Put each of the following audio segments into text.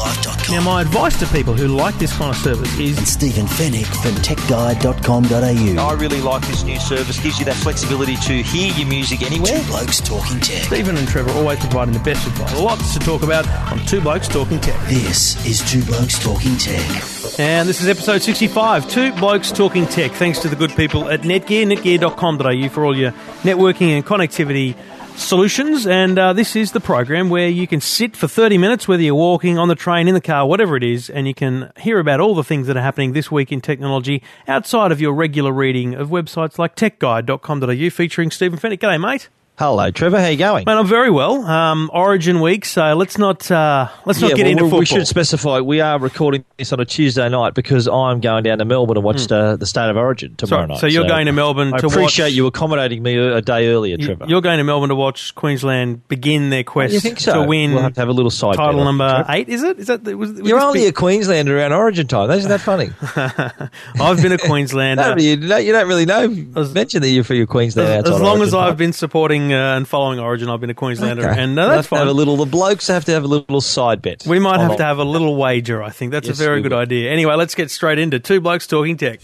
YourTechLife.com. Now, my advice to people who like this kind of service is and Stephen Fenech from TechGuide.com.au. I really like this new service. Gives you that flexibility to hear your music anywhere. Two Blokes Talking Tech. Stephen and Trevor always providing the best advice. Lots to talk about on Two Blokes Talking Tech. This is Two Blokes Talking Tech. And this is episode 65, Two Blokes Talking Tech. Thanks to the good people at Netgear, netgear.com.au for all your networking and connectivity solutions. And uh, this is the program where you can sit for 30 minutes, whether you're walking, on the train, in the car, whatever it is, and you can hear about all the things that are happening this week in technology outside of your regular reading of websites like techguide.com.au featuring Stephen Fenech. G'day, mate. Hello, Trevor. How you going? Mate, I'm very well. Um, Origin week, so let's not uh, let's not yeah, get well, into we- football. We should specify we are recording this on a Tuesday night because I'm going down to Melbourne to watch the, the State of Origin tomorrow Hmm. so, night. so you're going to Melbourne I to appreciate watch. you accommodating me a, day earlier, Trevor. You're going to Melbourne to watch Queensland begin their quest so? to win We'll have to have a little side title number eight. Is it? Is that was, was You're only big- a Queenslander around Origin time. Isn't that funny? I've been a Queenslander. you, don't, you don't really know. Mention that you're for your Queensland as, as long as I've time. been supporting uh, and following Origin, I've been a Queenslander, Okay. and uh, that's have to have fine. a little. The blokes have to have a little side bet. we might have to have a little wager. I think that's Yes, a very good will. idea. Anyway, let's get straight into two blokes talking tech.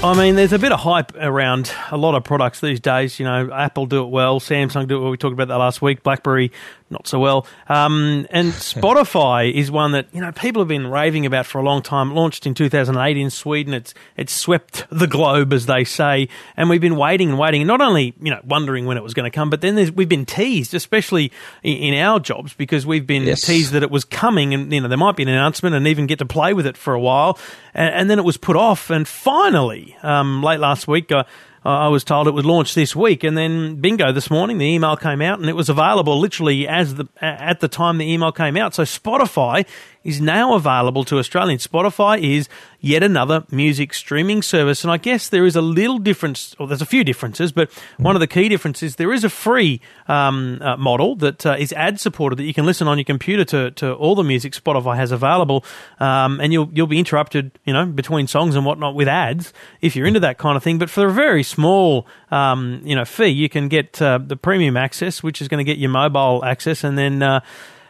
I mean, there's a bit of hype around a lot of products these days. You know, Apple do it well, Samsung do it well. We talked about that last week. BlackBerry not so well. Um, and Spotify is one that you know people have been raving about for a long time. Launched in 2008 in Sweden. It's it's swept the globe, as they say, and we've been waiting and waiting. and Not only you know wondering when it was going to come, but then there's, we've been teased, especially in, in our jobs, because we've been Yes. teased that it was coming, and you know there might be an announcement, and even get to play with it for a while, and, and then it was put off, and finally, um, late last week. Uh, I was told it would launch this week, and then bingo! This morning, the email came out, and it was available literally as the at the time the email came out. So Spotify is now available to Australians. Spotify is yet another music streaming service, and I guess there is a little difference, or there's a few differences, but one of the key differences there is a free um, uh, model that uh, is ad supported that you can listen on your computer to, to all the music Spotify has available, um, and you'll you'll be interrupted, you know, between songs and whatnot with ads if you're into that kind of thing. But for a very small, um, you know, fee, you can get uh, the premium access, which is going to get your mobile access, and then.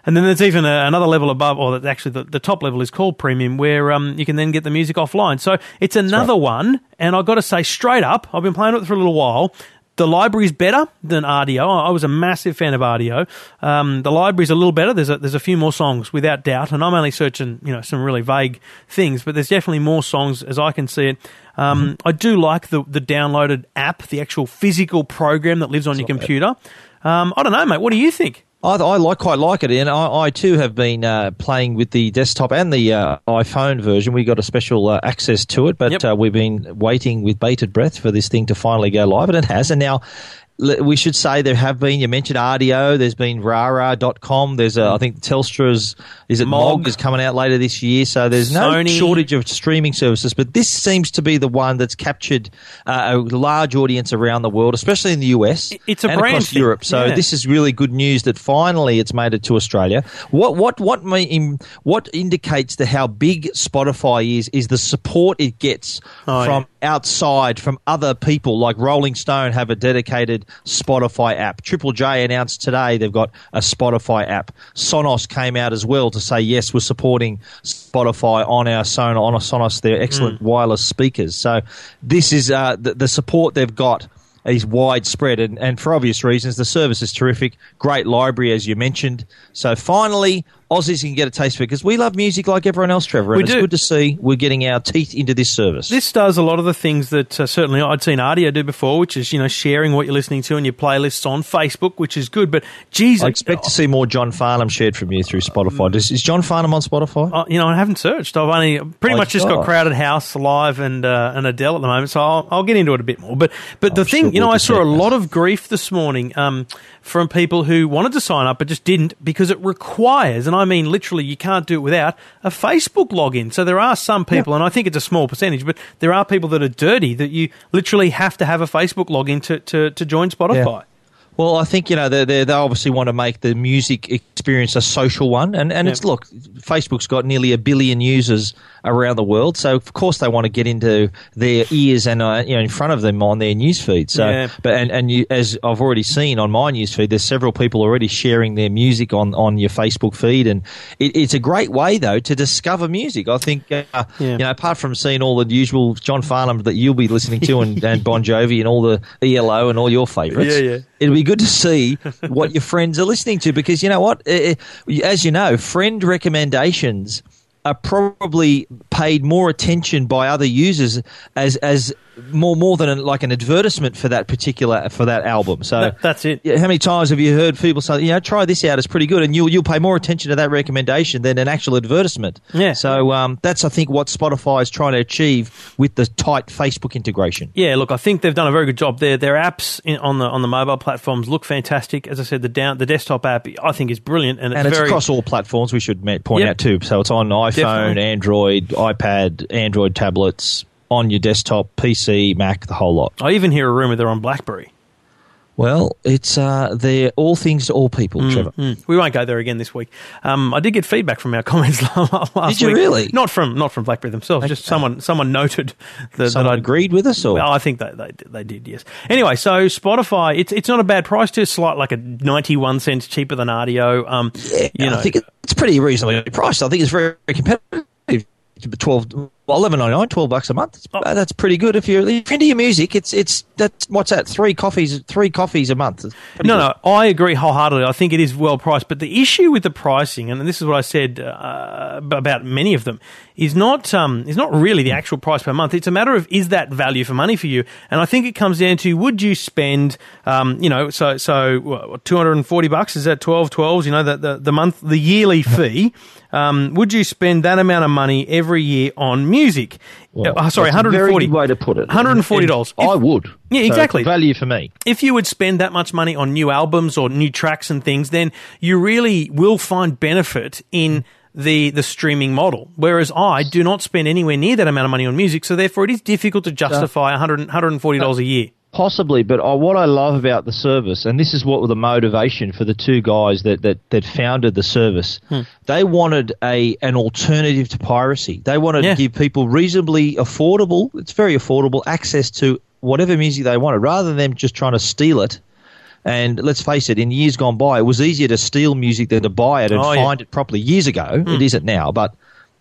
And then there's even a, another level above, or actually the, the top level is called premium, where um, you can then get the music offline. So it's another one, and I've got to say straight up, I've been playing with it for a little while. The library's better than Rdio. I was a massive fan of Rdio. Um, the library's a little better. There's a, there's a few more songs without doubt, and I'm only searching you know some really vague things, but there's definitely more songs as I can see it. Um, I do like the the downloaded app, the actual physical program that lives on your computer. Um, I don't know, mate. What do you think? I, I like quite like it, and I, I too have been uh, playing with the desktop and the uh, iPhone version. We got a special uh, access to it, but Yep. uh, we've been waiting with bated breath for this thing to finally go live, and it has. And now we should say there have been. You mentioned Rdio. There's been Rara.com. There's uh, I think Telstra's is it Mog. Mog. is coming out later this year. So there's no Sony. shortage of streaming services, but this seems to be the one that's captured uh, a large audience around the world, especially in the US It's a and brand across thing, Europe. So yeah. this is really good news that finally it's made it to Australia. What what what may, what indicates to how big Spotify is is the support it gets Oh, from outside from other people like Rolling Stone have a dedicated Spotify app. Triple J announced today they've got a Spotify app. Sonos came out as well to say yes, we're supporting Spotify on our Sonos on our Sonos their excellent wireless speakers. So this is uh, the, the support they've got is widespread, and, and for obvious reasons, the service is terrific. Great library, as you mentioned. So finally, Aussies you can get a taste for it because we love music like everyone else, Trevor. And We it's do. good to see we're getting our teeth into this service. This does a lot of the things that uh, certainly I'd seen Rdio do before, which is you know sharing what you're listening to in your playlists on Facebook, which is good. But Jesus, I expect to see more John Farnham shared from you through Spotify. Does, is John Farnham on Spotify? uh, you know I haven't searched. I've only pretty Oh, much just got. Crowded House live and uh, and Adele at the moment, so I'll, I'll get into it a bit more. But but the I'm thing, sure you know, I saw a lot of grief this morning um, from people who wanted to sign up but just didn't because it requires, and I mean literally, you can't do it without a Facebook login. So there are some people, and I think it's a small percentage, but there are people that are dirty that you literally have to have a Facebook login to, to, to join Spotify. Well, I think you know they they they obviously want to make the music experience a social one, and and it's look, Facebook's got nearly a billion users around the world, so of course they want to get into their ears and uh, you know in front of them on their newsfeed. So, Yeah. but and and you, as I've already seen on my newsfeed, there's several people already sharing their music on on your Facebook feed, and it, it's a great way though to discover music. I think uh, Yeah. you know apart from seeing all the usual John Farnham that you'll be listening to and, and Bon Jovi and all the ELO and all your favourites Yeah, yeah. it'll be good to see what your friends are listening to because you know what Eh, eh, as you know friend recommendations are probably paid more attention by other users as as more more than an, like an advertisement for that particular for that album so That- that's it. yeah, how many times have you heard people say, you know, try this out, it's pretty good, and you'll you'll pay more attention to that recommendation than an actual advertisement. Yeah. So um, that's I think what Spotify is trying to achieve with the tight Facebook integration. Yeah, look, I think they've done a very good job there. Their apps in, on the on the mobile platforms look fantastic. As I said, the down the desktop app I think is brilliant, and it's and it's very across all platforms. We should point Yep. out too. So it's on iPhone, Definitely. Android, iPad, Android tablets, on your desktop, PC, Mac, the whole lot. I even hear a rumor they're on BlackBerry. Well, it's uh, they're all things to all people, Trevor. Mm, we won't go there again this week. Um, I did get feedback from our comments last week. Did you week. really? Not from not from BlackBerry themselves. Just someone someone noted that, Someone that I agreed with us, or Well, I think they, they they did, yes. Anyway, so Spotify, it's it's not a bad price too. It's like a ninety one cents cheaper than Rdio. Um, you know, I think it's pretty reasonably priced. I think it's very, very competitive. 12 well, eleven ninety nine, twelve bucks a month. Oh. that's pretty good if you're, if you're into your music. It's it's that's what's that? Three coffees, three coffees a month. No, good. no, I agree wholeheartedly. I think it is well priced, but the issue with the pricing, and this is what I said uh, about many of them, is not um, is not really the actual price per month. It's a matter of is that value for money for you, and I think it comes down to would you spend, um, you know, so so two hundred and forty bucks is that twelve twelves, you know, the, the the month the yearly fee. Um, would you spend that amount of money every year on music? Well, Uh, sorry, that's one a very good way to put it. One hundred and forty dollars. I would. Yeah, So exactly. value for me. if you would spend that much money on new albums or new tracks and things, then you really will find benefit in the the streaming model. Whereas I do not spend anywhere near that amount of money on music, so therefore it is difficult to justify 100, 140 dollars a year. Possibly, but uh, what I love about the service, and this is what the motivation for the two guys that, that, that founded the service, Hmm. they wanted a an alternative to piracy. They wanted Yeah. to give people reasonably affordable, it's very affordable, access to whatever music they wanted, rather than them just trying to steal it. And let's face it, in years gone by, it was easier to steal music than to buy it and Oh, yeah. Hmm. find it properly. Years ago, it isn't now, but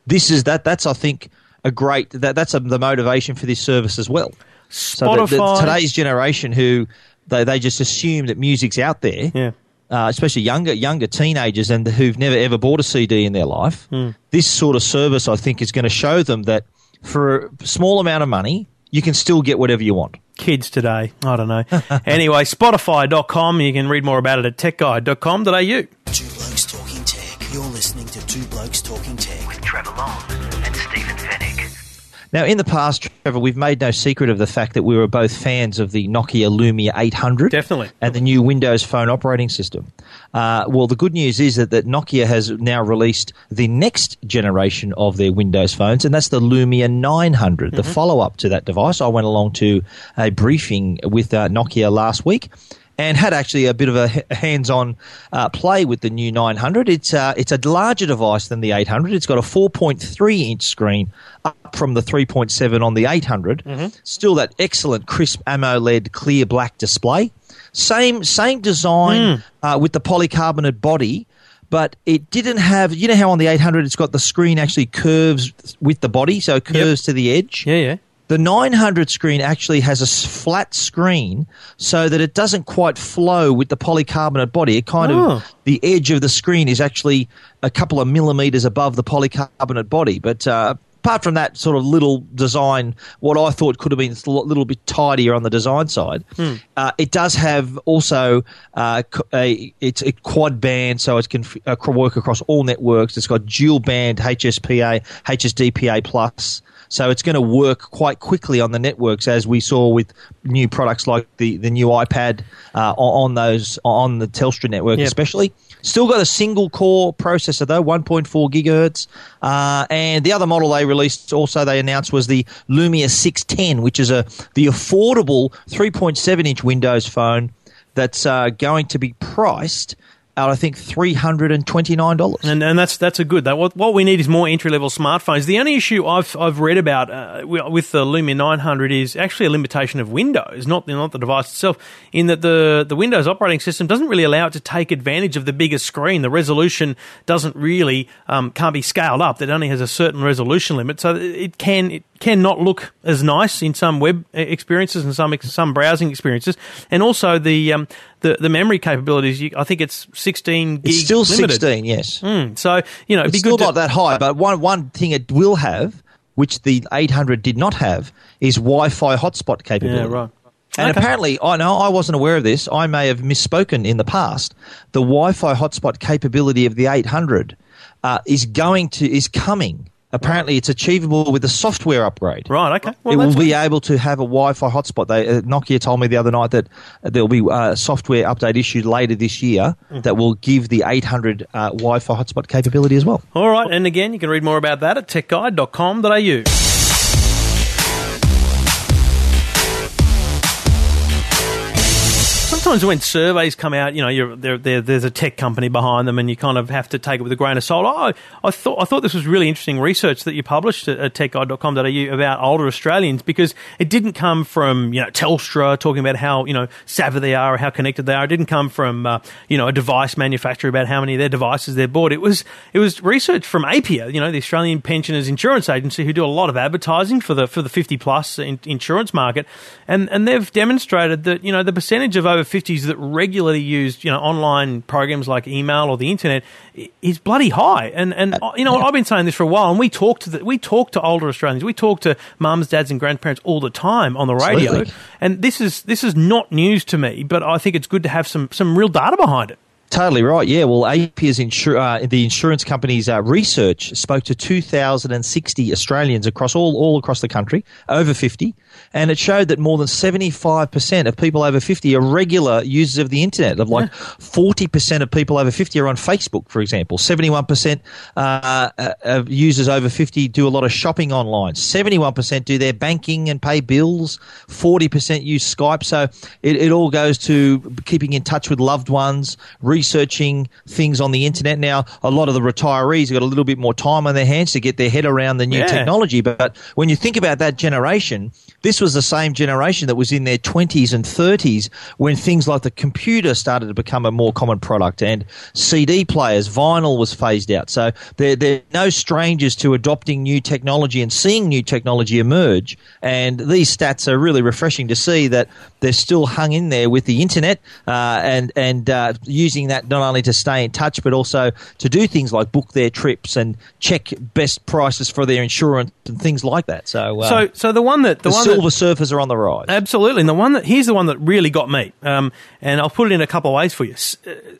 this is that. That's I think a great that that's a, the motivation for this service as well. So the- the- today's generation who they, they just assume that music's out there, Yeah. uh, especially younger younger teenagers and who've never ever bought a CD in their life. Hmm. This sort of service, I think, is going to show them that for a small amount of money, you can still get whatever you want. Kids today, I don't know. anyway, Spotify.com, you can read more about it at techguide.com.au. Two Blokes Talking Tech. You're listening to Two Blokes Talking Tech. with Trevor Long and Stephen Fenech. Now, in the past, Trevor, we've made no secret of the fact that we were both fans of the Nokia Lumia 800. Definitely. And the new Windows Phone operating system. Uh, well, the good news is that, that Nokia has now released the next generation of their Windows phones, and that's the Lumia 900, the follow up to that device. I went along to a briefing with uh, Nokia last week. And had actually a bit of a hands-on uh, play with the new 900. It's uh, it's a larger device than the 800. It's got a 4.3 inch screen up from the 3.7 on the 800. Still that excellent crisp AMOLED clear black display. Same same design uh, with the polycarbonate body, but it didn't have. You know how on the 800 it's got the screen actually curves with the body, so it curves to the edge. Yeah, yeah. The 900 screen actually has a flat screen so that it doesn't quite flow with the polycarbonate body. It kind Oh. of, the edge of the screen is actually a couple of millimeters above the polycarbonate body. But uh, apart from that sort of little design, what I thought could have been a little bit tidier on the design side, uh, it does have also uh, a, it's a quad band, so it can f- uh, work across all networks. It's got dual band HSPA, HSDPA plus. So it's going to work quite quickly on the networks, as we saw with new products like the, the new iPad uh, on those on the Telstra network, Yep. especially. Still got a single core processor though, 1.4 gigahertz. Uh, and the other model they released also they announced was the Lumia 610, which is a the affordable 3.7 inch Windows phone that's uh, going to be priced at I think three hundred and twenty nine dollars. And, and that's that's a good. That what, what we need is more entry level smartphones. The only issue I've I've read about uh, with the Lumia 900 is actually a limitation of Windows, not the, not the device itself. In that the the Windows operating system doesn't really allow it to take advantage of the bigger screen. The resolution doesn't really um, can't be scaled up. It only has a certain resolution limit, so it can it cannot look as nice in some web uh, experiences and some some browsing experiences. And also the um, the, the memory capabilities. You, I think it's 16 gig It's still limited. sixteen, yes. Mm, so you know, It's be still not to, that high, but one one thing it will have, which the 800 did not have, is Wi-Fi hotspot capability. yeah, right. And Okay. apparently, I know I wasn't aware of this. I may have misspoken in the past. The Wi-Fi hotspot capability of the 800 uh, is going to is coming. Apparently, it's achievable with a software upgrade. Right. Okay. Well, it will be good. able to have a Wi-Fi hotspot. They, uh, Nokia told me the other night that there'll be uh, software update issued later this year Mm-hmm. that will give the 800 uh, Wi-Fi hotspot capability as well. All right. And again, you can read more about that at techguide.com.au. Sometimes when surveys come out, you know, you're, there, there, there's a tech company behind them, and you kind of have to take it with a grain of salt. I, I thought I thought this was really interesting research that you published at, at techguide.com.au about older Australians because it didn't come from you know Telstra talking about how you know savvy they are or how connected they are. It didn't come from uh, you know a device manufacturer about how many of their devices they've bought. It was it was research from APIA, you know, the Australian Pensioners Insurance Agency, who do a lot of advertising for the for the 50 plus in, insurance market, and and they've demonstrated that you know the percentage of over 50s that regularly use you know online programs like email or the internet is bloody high. And and uh, you know I've been saying this for a while, and we talk to the, we talk to older Australians, we talk to mums, dads, and grandparents all the time on the radio, Absolutely. and this is this is not news to me, but I think it's good to have some some real data behind it. Totally right. Yeah. Well, APIA's insur- uh, the insurance company's uh, research spoke to 2,060 Australians across all all across the country, over 50, and it showed that more than 75% of people over 50 are regular users of the internet. Of like 40% of people over 50 are on Facebook, for example. 71% uh, uh, of users over 50 do a lot of shopping online. 71% do their banking and pay bills. 40% use Skype. So it, it all goes to keeping in touch with loved ones, researching things on the internet. Now, a lot of the retirees have got a little bit more time on their hands to get their head around the new Yeah. technology. But when you think about that generation, this was the same generation that was in their 20s and 30s when things like the computer started to become a more common product and CD players, vinyl was phased out. So they're, they're no strangers to adopting new technology and seeing new technology emerge. And these stats are really refreshing to see that they're still hung in there with the internet uh, and, and uh, using that not only to stay in touch but also to do things like book their trips and check best prices for their insurance and things like that. So, uh, So so the one that the, the one silver that, surfers are on the rise. Absolutely. And the one that here's the one that really got me. Um, and I'll put it in a couple of ways for you.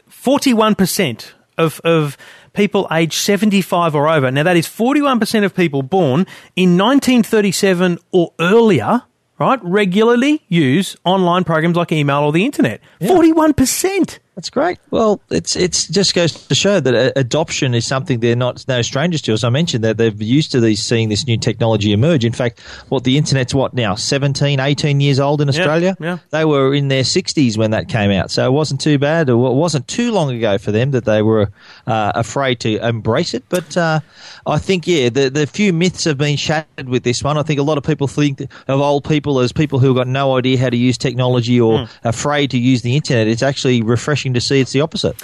Forty-one percent of of people aged seventy-five or over. Now that is forty-one percent of people born in nineteen thirty-seven or earlier. Right, regularly use online programs like email or the internet. Forty-one percent. That's great. Well, it's it's just goes to show that adoption is something they're not no strangers to. As I mentioned, that they're used to these seeing this new technology emerge. In fact, what the internet's what now 17, 18 years old in Australia. yeah. They were in their sixties when that came out, so it wasn't too bad. It wasn't too long ago for them that they were uh, afraid to embrace it. But uh, I think yeah, the the few myths have been shattered with this one. I think a lot of people think of old people as people who've got no idea how to use technology or afraid to use the internet. It's actually refreshing to see it's the opposite.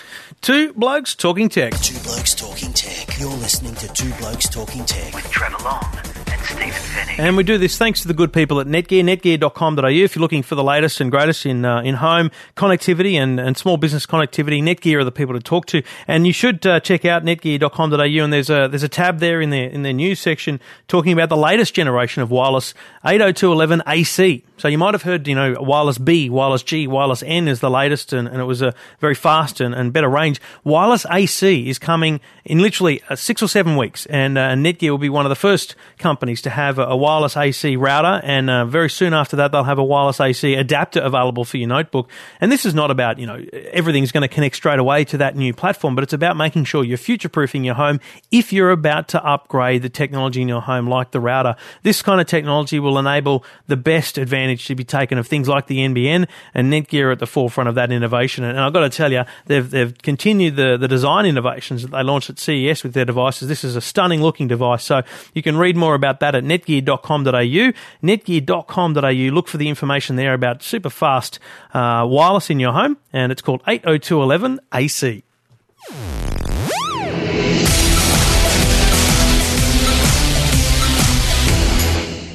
Two blokes talking tech. Two Blokes Talking Tech. You're listening to Two Blokes Talking Tech. with Trevor Long and Stephen Fenech. And we do this thanks to the good people at Netgear, netgear.com.au. If you're looking for the latest and greatest in uh, in home connectivity and, and small business connectivity, Netgear are the people to talk to. And you should uh, check out netgear.com.au. And there's a there's a tab there in their in their news section talking about the latest generation of wireless 802.11 AC. So you might have heard, you know, wireless B, wireless G, wireless N is the latest, and, and it was a very fast and, and better range. Wireless AC is coming in literally uh, six or seven weeks, and uh, Netgear will be one of the first companies to have a, a wireless AC router, and uh, very soon after that, they'll have a wireless AC adapter available for your notebook. And this is not about, you know, everything's going to connect straight away to that new platform, but it's about making sure you're future proofing your home if you're about to upgrade the technology in your home, like the router. This kind of technology will enable the best advantage to be taken of things like the NBN and Netgear at the forefront of that innovation. And I've got to tell you, they've, they've continued the, the design innovations that they launched at CES with their devices. This is a stunning looking device. So you can read more about that at netgear.com.au. Netgear.com.au. Look for the information there about super fast uh, wireless in your home, and it's called 80211 AC.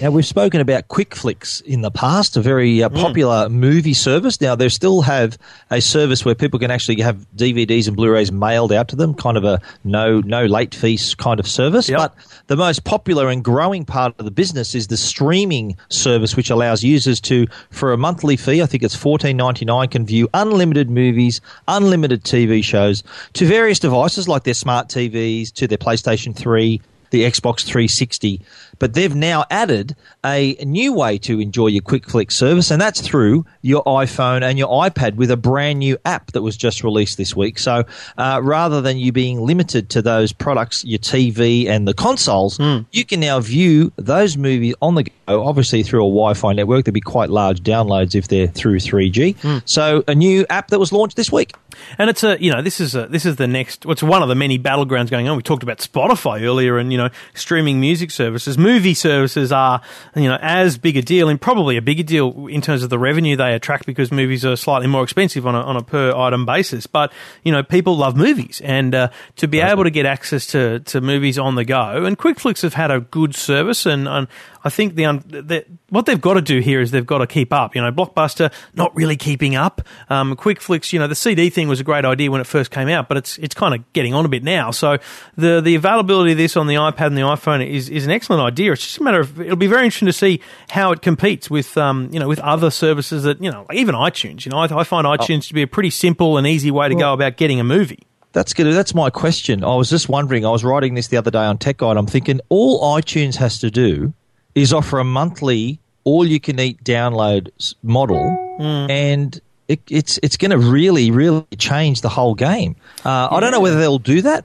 Now, we've spoken about QuickFlix in the past, a very uh, popular movie service. Now, they still have a service where people can actually have DVDs and Blu-rays mailed out to them, kind of a no no late fees kind of service. Yep. But the most popular and growing part of the business is the streaming service, which allows users to, for a monthly fee, I think it's fourteen ninety nine, can view unlimited movies, unlimited TV shows to various devices like their smart TVs, to their PlayStation Three, the Xbox 360. But they've now added a new way to enjoy your QuickFlix service, and that's through your iPhone and your iPad with a brand new app that was just released this week. So uh, rather than you being limited to those products, your TV and the consoles, you can now view those movies on the go, obviously through a Wi Fi network. There'll be quite large downloads if they're through 3G. So a new app that was launched this week. And it's a you know this is a this is the next. It's one of the many battlegrounds going on. We talked about Spotify earlier, and you know streaming music services, movie services are you know as big a deal, and probably a bigger deal in terms of the revenue they attract because movies are slightly more expensive on a on a per item basis. But you know people love movies, and uh, to be able to get access to to movies on the go, and QuickFlix have had a good service, and, and I think the, un- the what they've got to do here is they've got to keep up. You know, Blockbuster not really keeping up. Um, QuickFlix, you know, the CD thing was a great idea when it first came out, but it's it's kind of getting on a bit now. So the the availability of this on the iPad and the iPhone is, is an excellent idea. It's just a matter of it'll be very interesting to see how it competes with um, you know with other services that you know like even iTunes. You know, I, I find iTunes to be a pretty simple and easy way to go about getting a movie. That's good. That's my question. I was just wondering. I was writing this the other day on Tech Guide. I'm thinking all iTunes has to do is offer a monthly all-you-can-eat download s- model, and it, it's it's going to really, really change the whole game. Uh, I don't know whether they'll do that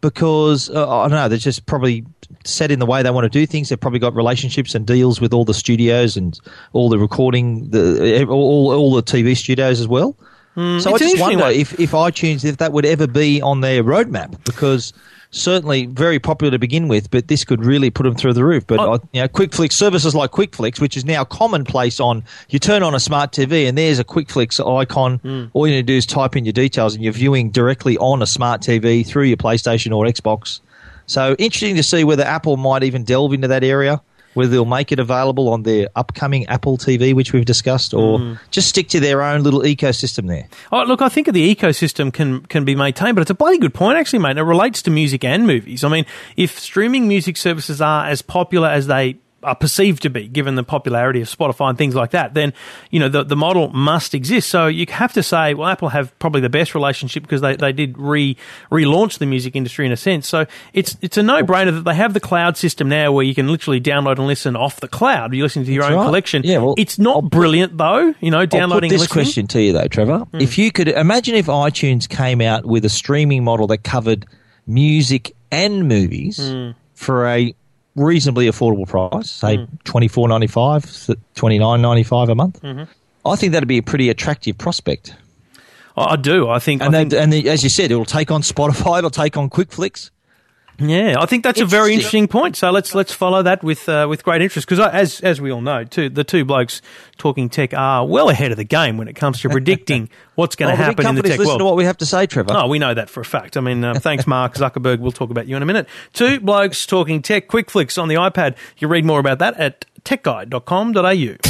because uh, I don't know. They're just probably set in the way they want to do things. They've probably got relationships and deals with all the studios and all the recording, the all all the TV studios as well. so I it's just wonder if, if iTunes if that would ever be on their roadmap because certainly very popular to begin with, but this could really put them through the roof. But Oh. uh, you know, QuickFlix services like QuickFlix, which is now commonplace on you turn on a smart TV and there's a QuickFlix icon. Hmm. All you need to do is type in your details and you're viewing directly on a smart TV through your PlayStation or Xbox. So interesting to see whether Apple might even delve into that area. Whether they'll make it available on their upcoming Apple TV, which we've discussed, or Hmm. just stick to their own little ecosystem there. Oh, look, I think the ecosystem can can be maintained, but it's a bloody good point, actually, mate. And it relates to music and movies. I mean, if streaming music services are as popular as they are perceived to be, given the popularity of Spotify and things like that, then you know the the model must exist. So you have to say, well, Apple have probably the best relationship because they, they did re relaunch the music industry in a sense. So it's it's a no brainer that they have the cloud system now, where you can literally download and listen off the cloud. You listen to your That's own right. collection. Yeah, well, it's not I'll put- brilliant though. You know, downloading put this listening. question to you though, Trevor. Hmm. If you could imagine if iTunes came out with a streaming model that covered music and movies hmm. for a reasonably affordable price, say mm. twenty four ninety five, twenty nine ninety five a month, mm-hmm. I think that'd be a pretty attractive prospect. I do. I think. And I then, think and the, as you said, it'll take on Spotify, it'll take on QuickFlix. Yeah, I think that's a very Interesting. point. So let's let's follow that with uh, with great interest because as as we all know, too, the two blokes talking tech are well ahead of the game when it comes to predicting what's going Oh, to the big happen in the tech listen world. to what we have to say, Trevor. Oh, we know that for a fact. I mean, uh, thanks, Mark Zuckerberg. We'll talk about you in a minute. Two blokes talking tech. QuickFlix on the iPad. You read more about that at techguide.com.au.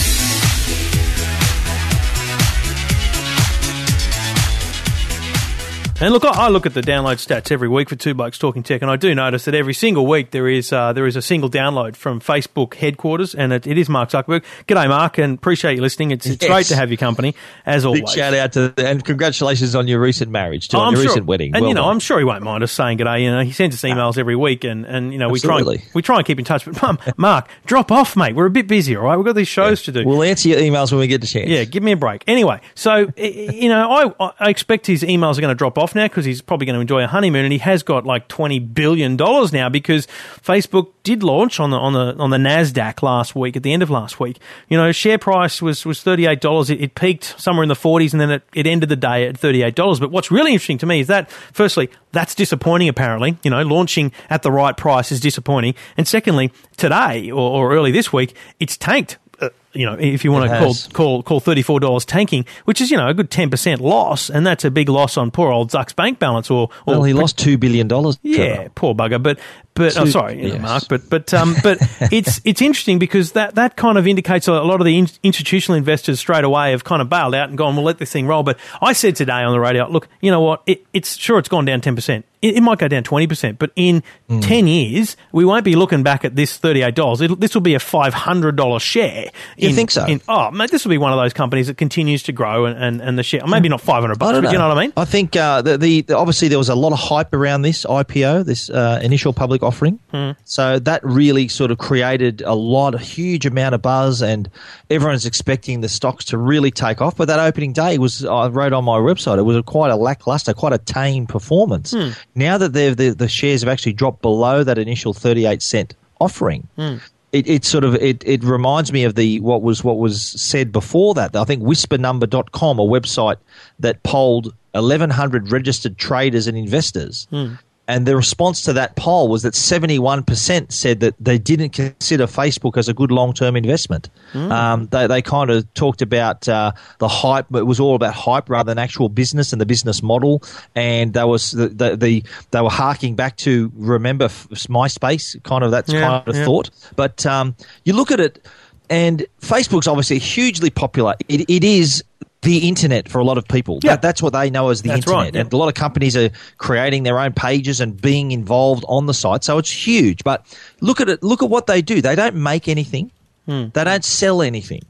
And look, I, I look at the download stats every week for Two Blokes Talking Tech, and I do notice that every single week there is uh, there is a single download from Facebook headquarters, and it, it is Mark Zuckerberg. G'day, Mark, and appreciate you listening. It's, it's Yes. great to have your company as always. Big shout out to and congratulations on your recent marriage, too, Oh, on your sure, recent wedding. and Well you know, done. I'm sure he won't mind us saying g'day. You know, he sends us emails every week, and, and you know, we try and, we try and keep in touch. But Mum, Mark, drop off, mate. We're a bit busy, all right? We've got these shows to do. We'll answer your emails when we get the chance. Yeah, give me a break. Anyway, so you know, I, I expect his emails are going to drop off now because he's probably going to enjoy a honeymoon, and he has got like twenty billion dollars now because Facebook did launch on the on the on the Nasdaq last week at the end of last week. You know, share price was was thirty eight dollars. It, it peaked somewhere in the forties, and then it, it ended the day at thirty eight dollars. But what's really interesting to me is that firstly, that's disappointing. Apparently, you know, launching at the right price is disappointing, and secondly, today or, or early this week, it's tanked. Uh, You know, if you want to call call call thirty four dollars tanking, which is you know a good ten percent loss, and that's a big loss on poor old Zuck's bank balance. Or, or Well, he lost $2 billion. yeah, Trevor. poor bugger. But but oh, Two- sorry, you know. Mark. But but um, but it's it's interesting because that that kind of indicates a lot of the in- institutional investors straight away have kind of bailed out and gone, we'll let this thing roll. But I said today on the radio, look, you know what? It, it's sure it's gone down ten percent. It, it might go down twenty percent, but in Hmm. ten years, we won't be looking back at this thirty eight dollars. This will be a five hundred dollar share. You in- think so? In, oh, mate, this will be one of those companies that continues to grow and, and, and the share. Maybe not five hundred bucks, but know. you know what I mean. I think uh, the, the, the obviously there was a lot of hype around this IPO, this uh, initial public offering. Hmm. So that really sort of created a lot, a huge amount of buzz, and everyone's expecting the stocks to really take off. But that opening day was, I wrote on my website, it was a quite a lackluster, quite a tame performance. Hmm. Now that they've, the the shares have actually dropped below that initial thirty eight cent offering. Hmm. It, it sort of it, it reminds me of the what was what was said before that. I think whispernumber.com, a website that polled 1100 registered traders and investors. Hmm. And the response to that poll was that 71% said that they didn't consider Facebook as a good long term investment. Um, they, they kind of talked about uh, the hype, but it was all about hype rather than actual business and the business model. And there was the, the, the they were harking back to remember MySpace, kind of that's Yeah, kind of yeah. thought. But um, you look at it, and Facebook's obviously hugely popular. It, it is the internet for a lot of people. Yeah. That, that's what they know as the That's right, internet. yeah. And a lot of companies are creating their own pages and being involved on the site. So it's huge. But look at it. Look at what they do. They don't make anything. Hmm. They don't sell anything.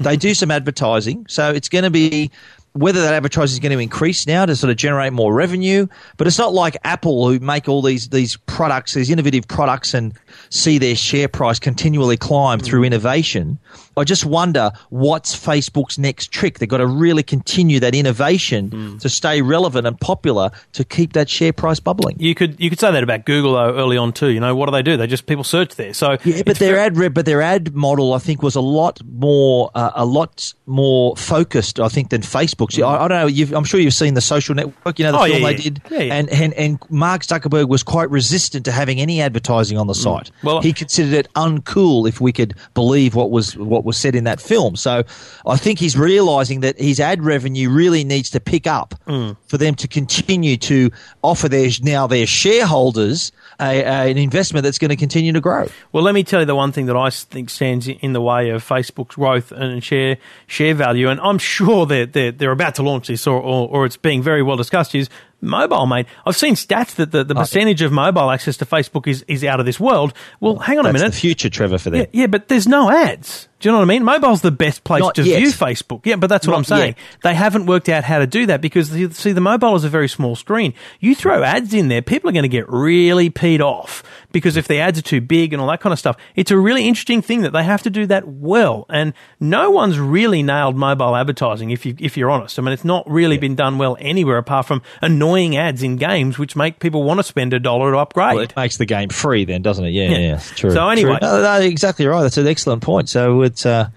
They do some advertising. So it's going to be whether that advertising is going to increase now to sort of generate more revenue. But it's not like Apple who make all these these products, these innovative products, and see their share price continually climb through innovation. I just wonder what's Facebook's next trick. They've got to really continue that innovation to stay relevant and popular to keep that share price bubbling. You could you could say that about Google though early on too. You know what do they do? They just people search there. So Yeah, but their ad but their ad model, I think, was a lot more uh, a lot more focused. I think than Facebook's. I, I don't know. You've, I'm sure you've seen the Social Network. You know the Oh, film yeah, they yeah. did, Yeah, yeah. and and and Mark Zuckerberg was quite resistant to having any advertising on the site. Mm. Well- he considered it uncool if we could believe what was what was said in that film. So I think he's realizing that his ad revenue really needs to pick up Mm. for them to continue to offer their now their shareholders a, a, an investment that's going to continue to grow. Well, let me tell you the one thing that I think stands in the way of Facebook's growth and share share value, and I'm sure they're they're, they're about to launch this, or, or or it's being very well discussed. Is mobile, mate? I've seen stats that the, the Oh, percentage of mobile access to Facebook is, is out of this world. Well, hang on a minute. the future, Trevor, for them. Yeah, yeah, but there's no ads. Do you know what I mean? Mobile's the best place Not to yet. view Facebook. Yeah, but that's what Not I'm saying. yet. They haven't worked out how to do that because the, see, the mobile is a very small screen. You throw ads in there, people are going to get really peed off because if the ads are too big and all that kind of stuff, it's a really interesting thing that they have to do that well. And no one's really nailed mobile advertising. If you if you're honest, I mean, it's not really been done well anywhere apart from annoying ads in games, which make people want to spend a dollar to upgrade. Well, it makes the game free, then, doesn't it? Yeah, Yeah. yeah, true. So anyway- True. No, no, exactly right. That's an excellent point. So uh, it's, uh,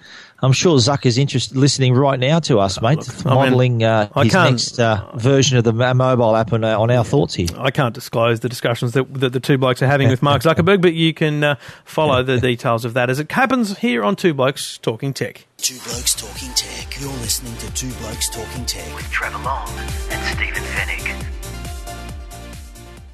I'm sure Zuck is interested, listening right now to us, mate, I modelling uh, I his next uh, version of the mobile app on, uh, on our thoughts here. I can't disclose the discussions that, that the two blokes are having with Mark Zuckerberg, but you can uh, follow the details of that as it happens here on Two Blokes Talking Tech. Two Blokes Talking Tech. You're listening to Two Blokes Talking Tech. with Trevor Long and Stephen Fenech.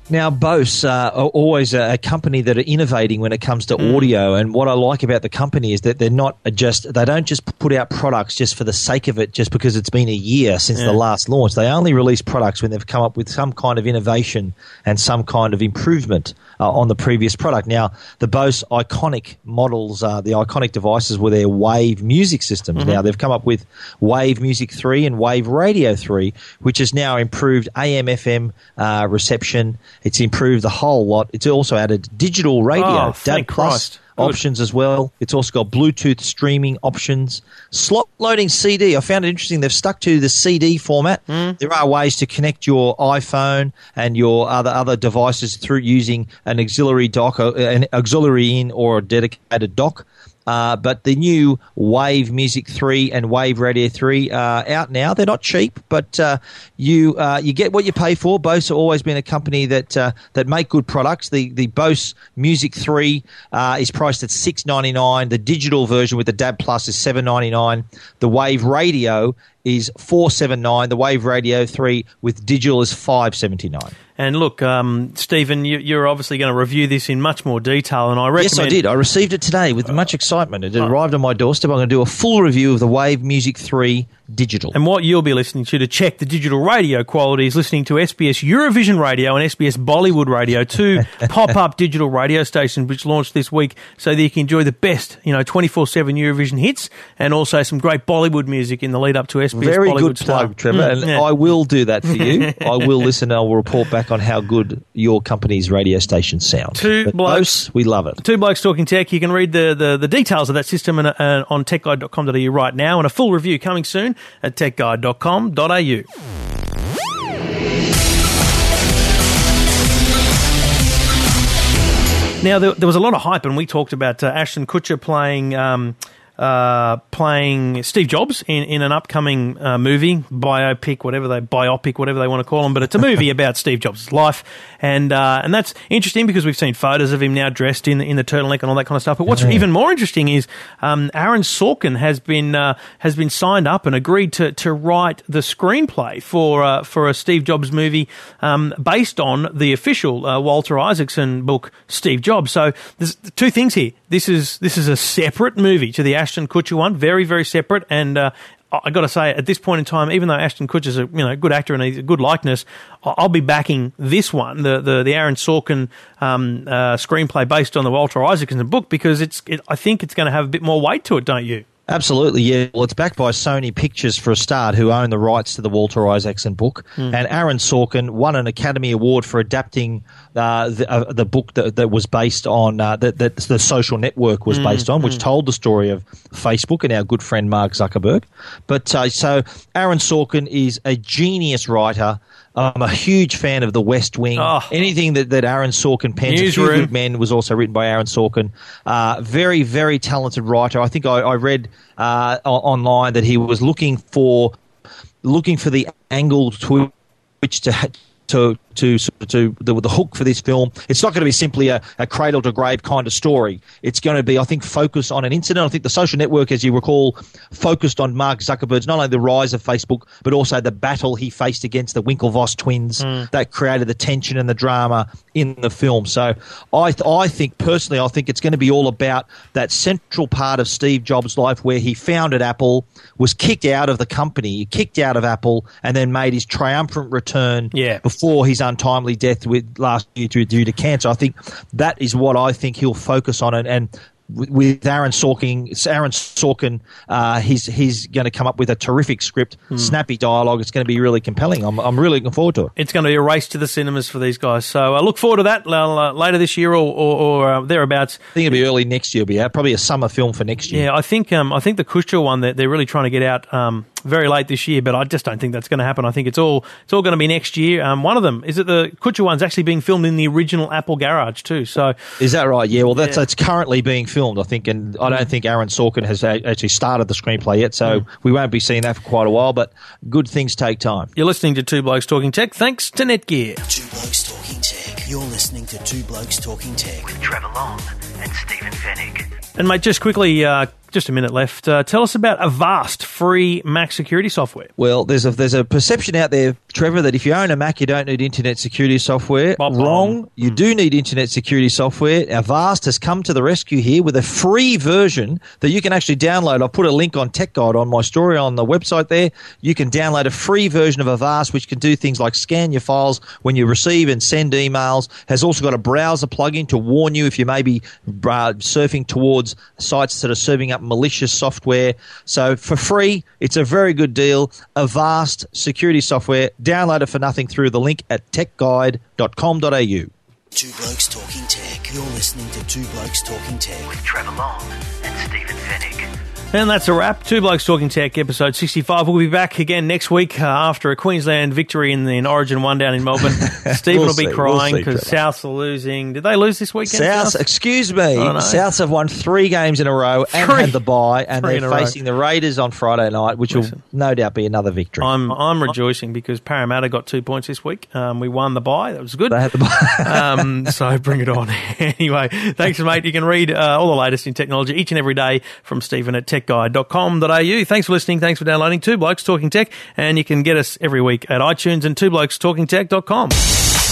Now, Bose uh, are always a, company that are innovating when it comes to Hmm. audio, and what I like about the company is that they're not just they don't just put out products just for the sake of it, just because it's been a year since the last launch. They only release products when they've come up with some kind of innovation and some kind of improvement uh, on the previous product. Now, the Bose iconic models, uh, the iconic devices, were their Wave music systems. Mm-hmm. Now they've come up with Wave Music Three and Wave Radio Three, which has now improved AM/FM uh, reception. It's improved the whole lot. It's also added digital radio, Oh, DAB Plus options as well. It's also got Bluetooth streaming options, slot loading CD. I found it interesting. They've stuck to the CD format. Hmm. There are ways to connect your iPhone and your other other devices through using an auxiliary dock, uh, an auxiliary in or a dedicated dock. Uh, but the new Wave Music 3 and Wave Radio 3 are out now. They're not cheap, but uh, you uh, you get what you pay for. Bose have always been a company that uh, that make good products. The the Bose Music 3 uh, is priced at six ninety nine. The digital version with the DAB Plus is seven ninety nine. The Wave Radio is four seven nine. The Wave Radio 3 with digital is five seventy nine. And look, um, Stephen, you, you're obviously going to review this in much more detail, and I recommend. Yes, I did. I received it today with much excitement. It arrived on my doorstep. I'm going to do a full review of the Wave Music 3 digital. And what you'll be listening to to check the digital radio quality is listening to SBS Eurovision Radio and SBS Bollywood Radio, two pop-up digital radio stations which launched this week, so that you can enjoy the best, you know, 24/7 Eurovision hits and also some great Bollywood music in the lead up to SBS Very Bollywood good plug, Trevor. Mm, and yeah. I will do that for you. I will listen I will report back on how good your company's radio stations sound. Two But blokes- Bose, we love it. Two Blokes Talking Tech. You can read the, the, the details of that system and, uh, on techguide.com.au right now, and a full review coming soon at techguide.com.au. Now, there, there was a lot of hype, and we talked about uh, Ashton Kutcher playing. Um, uh, playing Steve Jobs in, in an upcoming uh, movie, biopic, whatever they biopic, whatever they want to call them, but it's a movie about Steve Jobs' life, and uh, and that's interesting because we've seen photos of him now dressed in in the turtleneck and all that kind of stuff. But what's even more interesting is um, Aaron Sorkin has been uh, has been signed up and agreed to to write the screenplay for uh, for a Steve Jobs movie um, based on the official uh, Walter Isaacson book Steve Jobs. So there's two things here. This is this is a separate movie to the Ashton Kutcher one, very very separate. And uh, I got to say, at this point in time, even though Ashton Kutcher's a you know good actor and he's a good likeness, I'll be backing this one, the the, the Aaron Sorkin um, uh, screenplay based on the Walter Isaacson book because it's it, I think it's going to have a bit more weight to it, don't you? Absolutely, yeah. Well, it's backed by Sony Pictures for a start, who own the rights to the Walter Isaacson book. Hmm. And Aaron Sorkin won an Academy Award for adapting uh, the, uh, the book that, that was based on uh, that, that the social network was Hmm. based on, which told the story of Facebook and our good friend Mark Zuckerberg. But uh, so Aaron Sorkin is a genius writer. I'm a huge fan of The West Wing. Oh. Anything that, that Aaron Sorkin pens, A Few Newsroom. Good Men was also written by Aaron Sorkin. Uh, very, very talented writer. I think I, I read uh, online that he was looking for looking for the angle to which to to to to the, the hook for this film. It's not going to be simply a, a cradle to grave kind of story. It's going to be, I think, focused on an incident. I think the social network, as you recall, focused on Mark Zuckerberg's not only the rise of Facebook, but also the battle he faced against the Winklevoss twins hmm. that created the tension and the drama in the film. So I th- I think personally, I think it's going to be all about that central part of Steve Jobs' life where he founded Apple, was kicked out of the company, kicked out of Apple, and then made his triumphant return Yeah. before his untimely death with last year due, due to cancer. I think that is what I think he'll focus on, and, and with- Aaron Sorkin, Aaron Sorkin, uh, he's he's going to come up with a terrific script, Hmm. snappy dialogue. It's going to be really compelling. I'm I'm really looking forward to it. It's going to be a race to the cinemas for these guys. So I look forward to that uh, later this year or, or, or uh, thereabouts. I think it'll be early next year. It'll be out, probably a summer film for next year. Yeah, I think um, I think the Kutcher one that they're really trying to get out um, very late this year, but I just don't think that's going to happen. I think it's all it's all going to be next year. Um, one of them is it the Kutcher one's actually being filmed in the original Apple garage too. So Is that right? Yeah. Well, that's Yeah. that's currently being filmed, I think, and I don't think Aaron Sorkin has a- actually started the screenplay yet, so we won't be seeing that for quite a while. But good things take time. you're listening to Two Blokes Talking Tech. Thanks to Netgear. Two Blokes Talking Tech. You're listening to Two Blokes Talking Tech. with Trevor Long and Stephen Fenech. And mate, just quickly, uh, just a minute left. Uh, tell us about Avast free Mac security software. Well, there's a there's a perception out there, Trevor, that if you own a Mac, you don't need internet security software. Wrong. You do need internet security software. Avast has come to the rescue here with a free version that you can actually download. I'll put a link on Tech Guide on my story on the website there. You can download a free version of Avast, which can do things like scan your files when you receive and send emails. Has also got a browser plugin to warn you if you may be uh, surfing towards sites that are serving up malicious software. So for free, it's a very good deal. Avast security software. Download it for nothing through the link at techguide.com.au. Two Blokes Talking Tech. You're listening to Two Blokes Talking Tech. With Trevor Long and Stephen Fenech. And that's a wrap. Two Blokes Talking Tech, episode 65. We'll be back again next week uh, after a Queensland victory in the in Origin 1 down in Melbourne. Stephen We'll will be see, crying because Trevor. Souths are losing. Did they lose this weekend? South, Souths? excuse me, Souths have won three games in a row and had the bye, and Three they're facing the Raiders on Friday night, which Listen. will no doubt be another victory. I'm I'm rejoicing because Parramatta got two points this week. Um, we won the bye. That was good. they had the bye. um, so bring it on. anyway, thanks, mate. You can read uh, all the latest in technology each and every day from Stephen at techguide.com.au. Thanks for listening. Thanks for downloading Two Blokes Talking Tech. And you can get us every week at iTunes and twoblokestalkingtech.com.